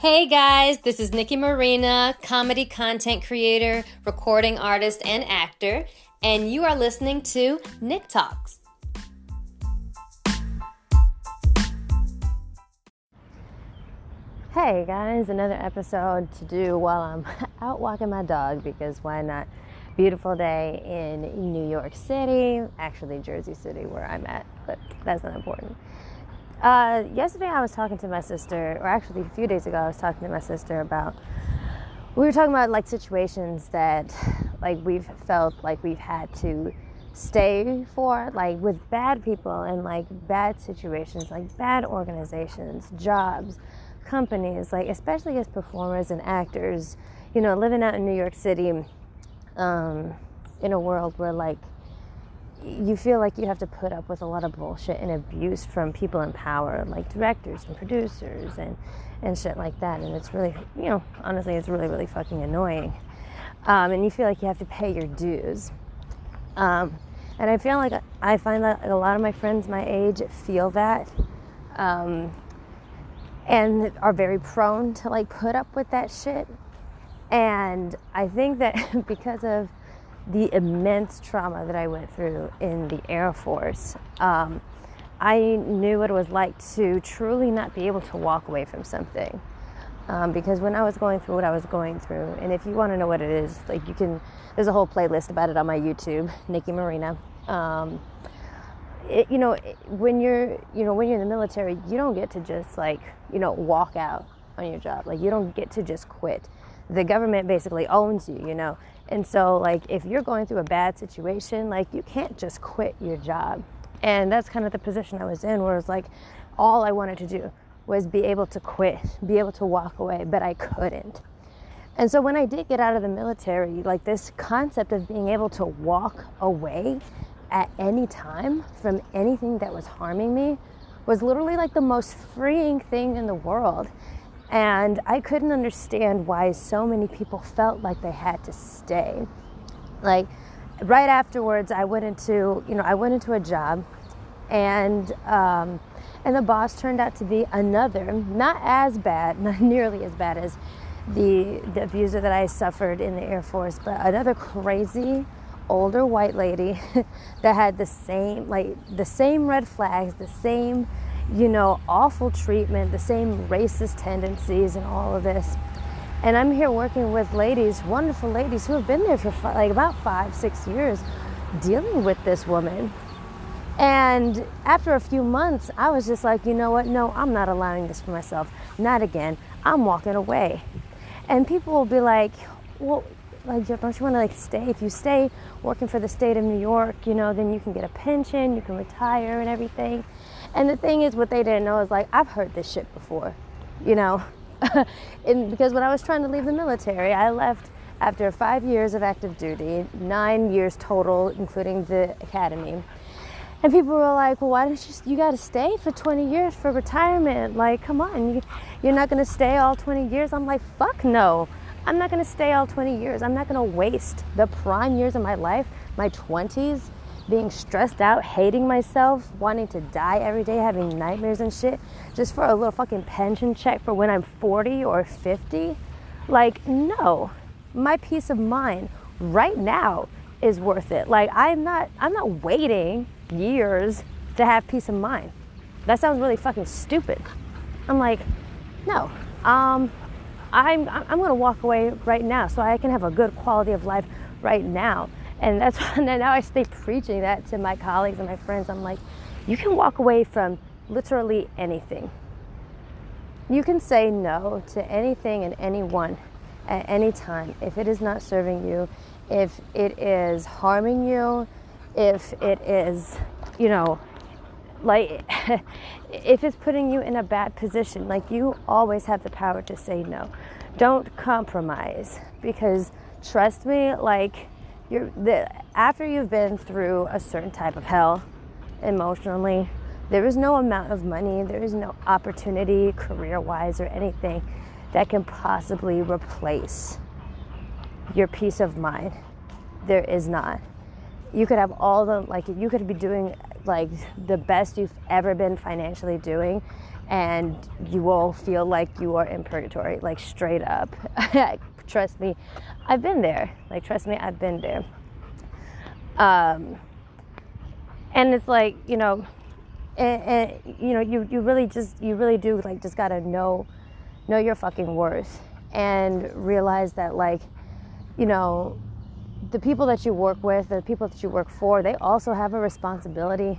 Hey guys, this is Nikki Marina, comedy content creator, recording artist, and actor, and you are listening to Nick Talks. Hey guys, another episode to do while I'm out walking my dog because why not? Beautiful day in New York City, actually Jersey City, where I'm at, but that's not important. Uh, yesterday I was talking to my sister, or actually a few days ago I was talking to my sister about. We were talking about like situations that, like we've felt like we've had to stay for, like with bad people and like bad situations, like bad organizations, jobs, companies, like especially as performers and actors. You know, living out in New York City, um, in a world where like you feel like you have to put up with a lot of bullshit and abuse from people in power, like directors and producers and, and shit like that. And it's really, you know, honestly, it's really, really fucking annoying. Um, and you feel like you have to pay your dues. Um, and I feel like I find that a lot of my friends my age feel that um, and are very prone to like put up with that shit. And I think that because of the immense trauma that I went through in the Air Force, um, I knew what it was like to truly not be able to walk away from something. Um, because when I was going through what I was going through, and if you want to know what it is, like you can, there's a whole playlist about it on my YouTube, Nikki Marina. Um, it, you know, when you're, you know, when you're in the military, you don't get to just like, you know, walk out on your job. Like you don't get to just quit. The government basically owns you, you know. And so, like, if you're going through a bad situation, like, you can't just quit your job. And that's kind of the position I was in, where it's like, all I wanted to do was be able to quit, be able to walk away, but I couldn't. And so, when I did get out of the military, like, this concept of being able to walk away at any time from anything that was harming me was literally like the most freeing thing in the world. And I couldn't understand why so many people felt like they had to stay. Like right afterwards, I went into, you know, I went into a job, and um, and the boss turned out to be another, not as bad, not nearly as bad as the the abuser that I suffered in the Air Force, but another crazy older white lady that had the same like the same red flags, the same you know, awful treatment, the same racist tendencies, and all of this. And I'm here working with ladies, wonderful ladies who have been there for like about five, six years dealing with this woman. And after a few months, I was just like, you know what? No, I'm not allowing this for myself. Not again. I'm walking away. And people will be like, well, like, don't you want to like stay? If you stay working for the state of New York, you know, then you can get a pension, you can retire and everything. And the thing is, what they didn't know is like, I've heard this shit before, you know? and because when I was trying to leave the military, I left after five years of active duty, nine years total, including the academy. And people were like, well, why don't you, you got to stay for 20 years for retirement? Like, come on, you, you're not going to stay all 20 years? I'm like, fuck no. I'm not going to stay all 20 years. I'm not going to waste the prime years of my life, my 20s, being stressed out, hating myself, wanting to die every day, having nightmares and shit, just for a little fucking pension check for when I'm 40 or 50? Like, no. My peace of mind right now is worth it. Like I'm not I'm not waiting years to have peace of mind. That sounds really fucking stupid. I'm like, no. Um I'm I'm going to walk away right now so I can have a good quality of life right now. And that's and now I stay preaching that to my colleagues and my friends. I'm like, you can walk away from literally anything. You can say no to anything and anyone at any time if it is not serving you, if it is harming you, if it is, you know, like if it's putting you in a bad position, like you always have the power to say no. Don't compromise because trust me, like you're the, after you've been through a certain type of hell emotionally there is no amount of money there is no opportunity career wise or anything that can possibly replace your peace of mind there is not you could have all the like you could be doing like the best you've ever been financially doing and you will feel like you are in purgatory, like straight up. trust me, I've been there. Like, trust me, I've been there. Um, and it's like, you know, and, and, you know, you, you really just, you really do like just gotta know, know your fucking worth and realize that like, you know, the people that you work with, the people that you work for, they also have a responsibility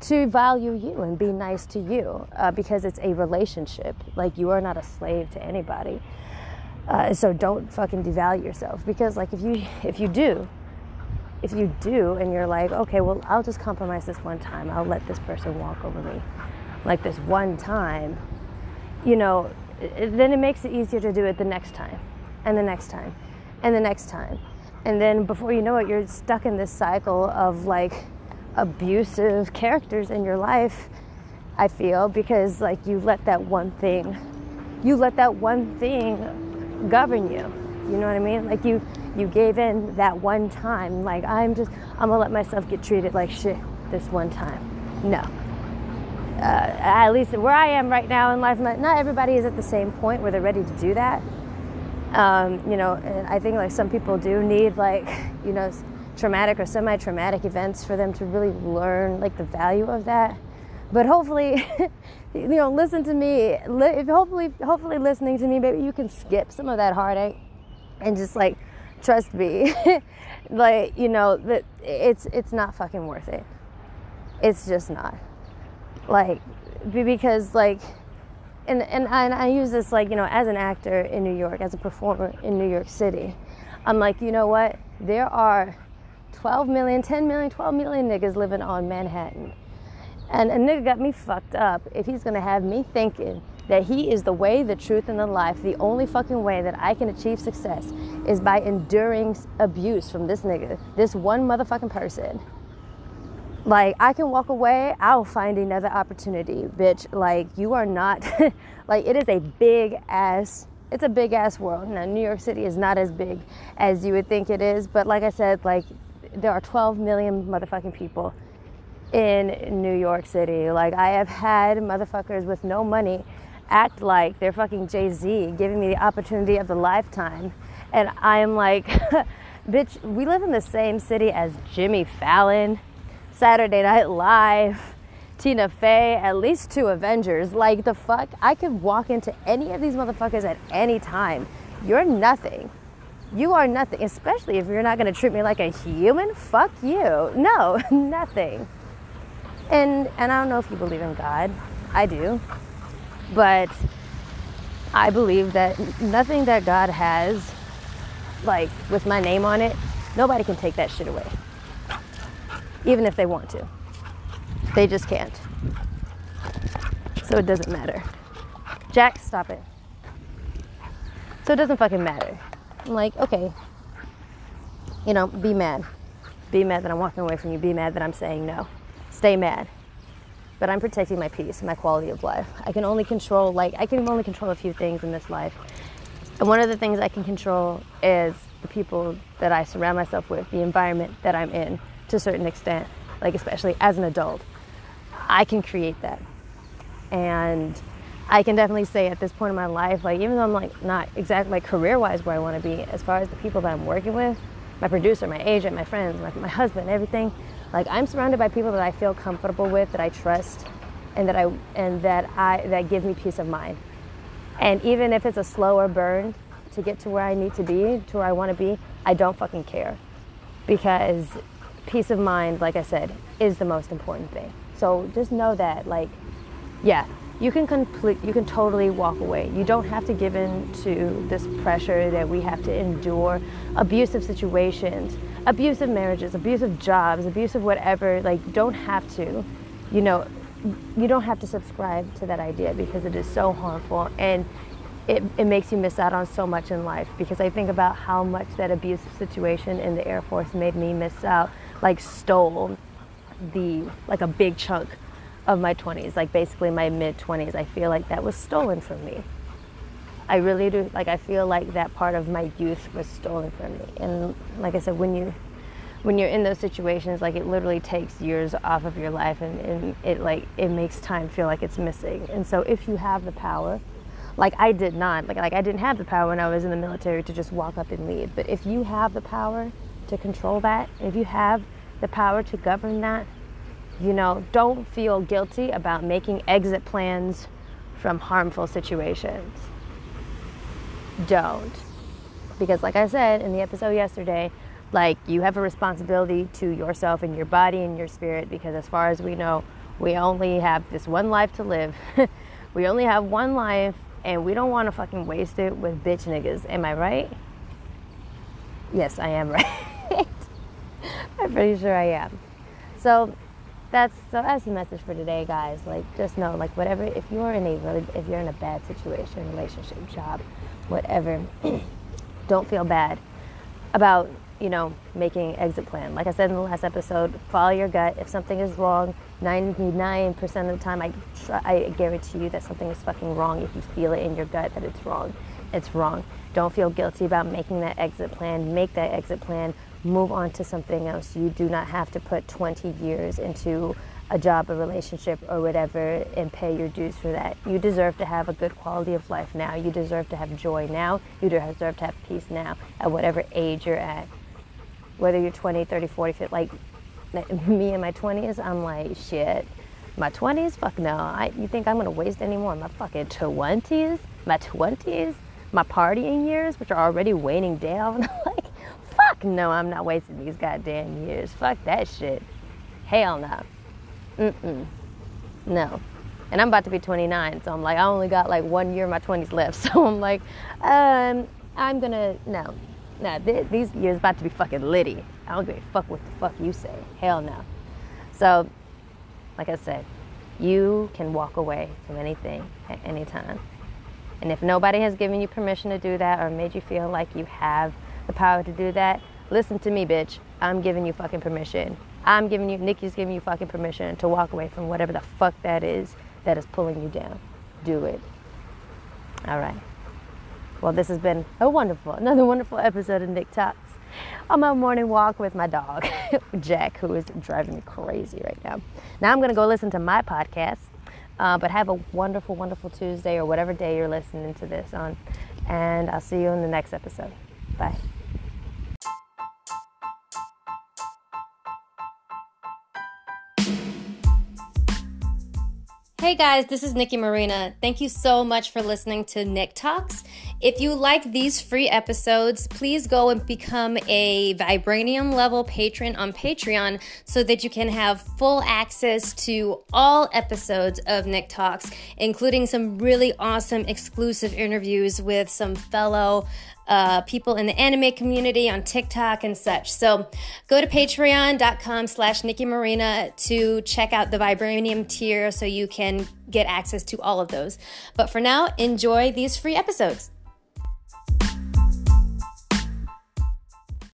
to value you and be nice to you uh, because it's a relationship. Like you are not a slave to anybody. Uh, so don't fucking devalue yourself. Because like if you if you do if you do and you're like okay well i'll just compromise this one time. I'll let this person walk over me like this one time you know it, then it makes it easier to do it the next time and the next time and the next time. And then before you know it you're stuck in this cycle of like abusive characters in your life i feel because like you let that one thing you let that one thing govern you. You know what i mean? Like you you gave in that one time. Like i'm just i'm gonna let myself get treated like shit this one time. No. Uh, at least where i am right now in life not everybody is at the same point where they're ready to do that. Um, you know and i think like some people do need like you know traumatic or semi-traumatic events for them to really learn like the value of that. But hopefully you know listen to me if hopefully hopefully listening to me maybe you can skip some of that heartache and just like trust me like you know that it's it's not fucking worth it. It's just not. Like because like and, and I, and I use this like you know as an actor in new york as a performer in new york city i'm like you know what? There are 12 million 10 million 12 million niggas living on manhattan and a nigga got me fucked up if he's gonna have me thinking that he is the way, the truth, and the life. The only fucking way that I can achieve success is by enduring abuse from this nigga, this one motherfucking person. Like, I can walk away, I'll find another opportunity, bitch. Like, you are not, like, it is a big ass, it's a big ass world. Now, New York City is not as big as you would think it is, but like I said, like, there are 12 million motherfucking people in New York City. Like, I have had motherfuckers with no money act like they're fucking Jay Z, giving me the opportunity of the lifetime. And I'm like, bitch, we live in the same city as Jimmy Fallon, Saturday Night Live, Tina Fey, at least two Avengers. Like, the fuck? I could walk into any of these motherfuckers at any time. You're nothing. You are nothing, especially if you're not gonna treat me like a human. Fuck you. No, nothing. And and I don't know if you believe in God. I do. But I believe that nothing that God has, like with my name on it, nobody can take that shit away. Even if they want to. They just can't. So it doesn't matter. Jack, stop it. So it doesn't fucking matter. I'm like, okay, you know, be mad. Be mad that I'm walking away from you. Be mad that I'm saying no. Stay mad but I'm protecting my peace, and my quality of life. I can only control, like, I can only control a few things in this life. And one of the things I can control is the people that I surround myself with, the environment that I'm in to a certain extent, like, especially as an adult. I can create that. And I can definitely say at this point in my life, like, even though I'm like not exactly like career wise where I want to be, as far as the people that I'm working with, my producer, my agent, my friends, my, my husband, everything, like I'm surrounded by people that I feel comfortable with, that I trust, and that I and that I that give me peace of mind. And even if it's a slower burn to get to where I need to be, to where I want to be, I don't fucking care. Because peace of mind, like I said, is the most important thing. So just know that like yeah, you can complete you can totally walk away. You don't have to give in to this pressure that we have to endure. Abusive situations abusive marriages abusive jobs abusive whatever like don't have to you know you don't have to subscribe to that idea because it is so harmful and it, it makes you miss out on so much in life. Because I think about how much that abusive situation in the Air Force made me miss out, like stole the like a big chunk of my 20s, like basically my mid 20s. I feel like that was stolen from me. I really do. Like I feel like that part of my youth was stolen from me. And like I said, when you when you're in those situations, like it literally takes years off of your life and, and it like it makes time feel like it's missing. And so if you have the power, like I did not, like like I didn't have the power when I was in the military to just walk up and leave. But if you have the power to control that, if you have the power to govern that, you know, don't feel guilty about making exit plans from harmful situations. Don't. Because like I said in the episode yesterday, like you have a responsibility to yourself and your body and your spirit because as far as we know we only have this one life to live. We only have one life and we don't want to fucking waste it with bitch niggas. Am i right? Yes i am right. I'm pretty sure i am. So that's so that's the message for today guys like just know like whatever if you're in a really if you're in a bad situation relationship job whatever don't feel bad about you know, making exit plan. Like I said in the last episode, follow your gut. If something is wrong, 99% of the time, I, try, I guarantee you that something is fucking wrong. If you feel it in your gut that it's wrong, it's wrong. Don't feel guilty about making that exit plan. Make that exit plan. Move on to something else. You do not have to put 20 years into a job, a relationship, or whatever, and pay your dues for that. You deserve to have a good quality of life now. You deserve to have joy now. You deserve to have peace now at whatever age you're at whether you're 20, 30, 40, 50, like me in my 20s, I'm like, shit. My 20s? Fuck no. I, you think I'm gonna waste any more? My fucking 20s? My 20s? My partying years, which are already waning down? like, fuck no, I'm not wasting these goddamn years. Fuck that shit. Hell no. Mm-mm. No. And I'm about to be 29, so I'm like, I only got like one year of my 20s left. So I'm like, um, I'm gonna, no, now these years about to be fucking litty. I don't give a fuck what the fuck you say. Hell no. So, like I said, you can walk away from anything at any time. And if nobody has given you permission to do that or made you feel like you have the power to do that, listen to me, bitch. I'm giving you fucking permission. I'm giving you, Nikki's giving you fucking permission to walk away from whatever the fuck that is that is pulling you down. Do it. All right. Well, this has been a wonderful, another wonderful episode of Nick Talks on my morning walk with my dog, Jack, who is driving me crazy right now. Now I'm going to go listen to my podcast, uh, but have a wonderful, wonderful Tuesday or whatever day you're listening to this on. And I'll see you in the next episode. Bye. Hey guys, this is Nikki Marina. Thank you so much for listening to Nick Talks. If you like these free episodes, please go and become a Vibranium level patron on Patreon so that you can have full access to all episodes of Nick Talks, including some really awesome exclusive interviews with some fellow uh, people in the anime community on TikTok and such. So go to patreon.com slash Nikki Marina to check out the Vibranium tier so you can get access to all of those. But for now, enjoy these free episodes.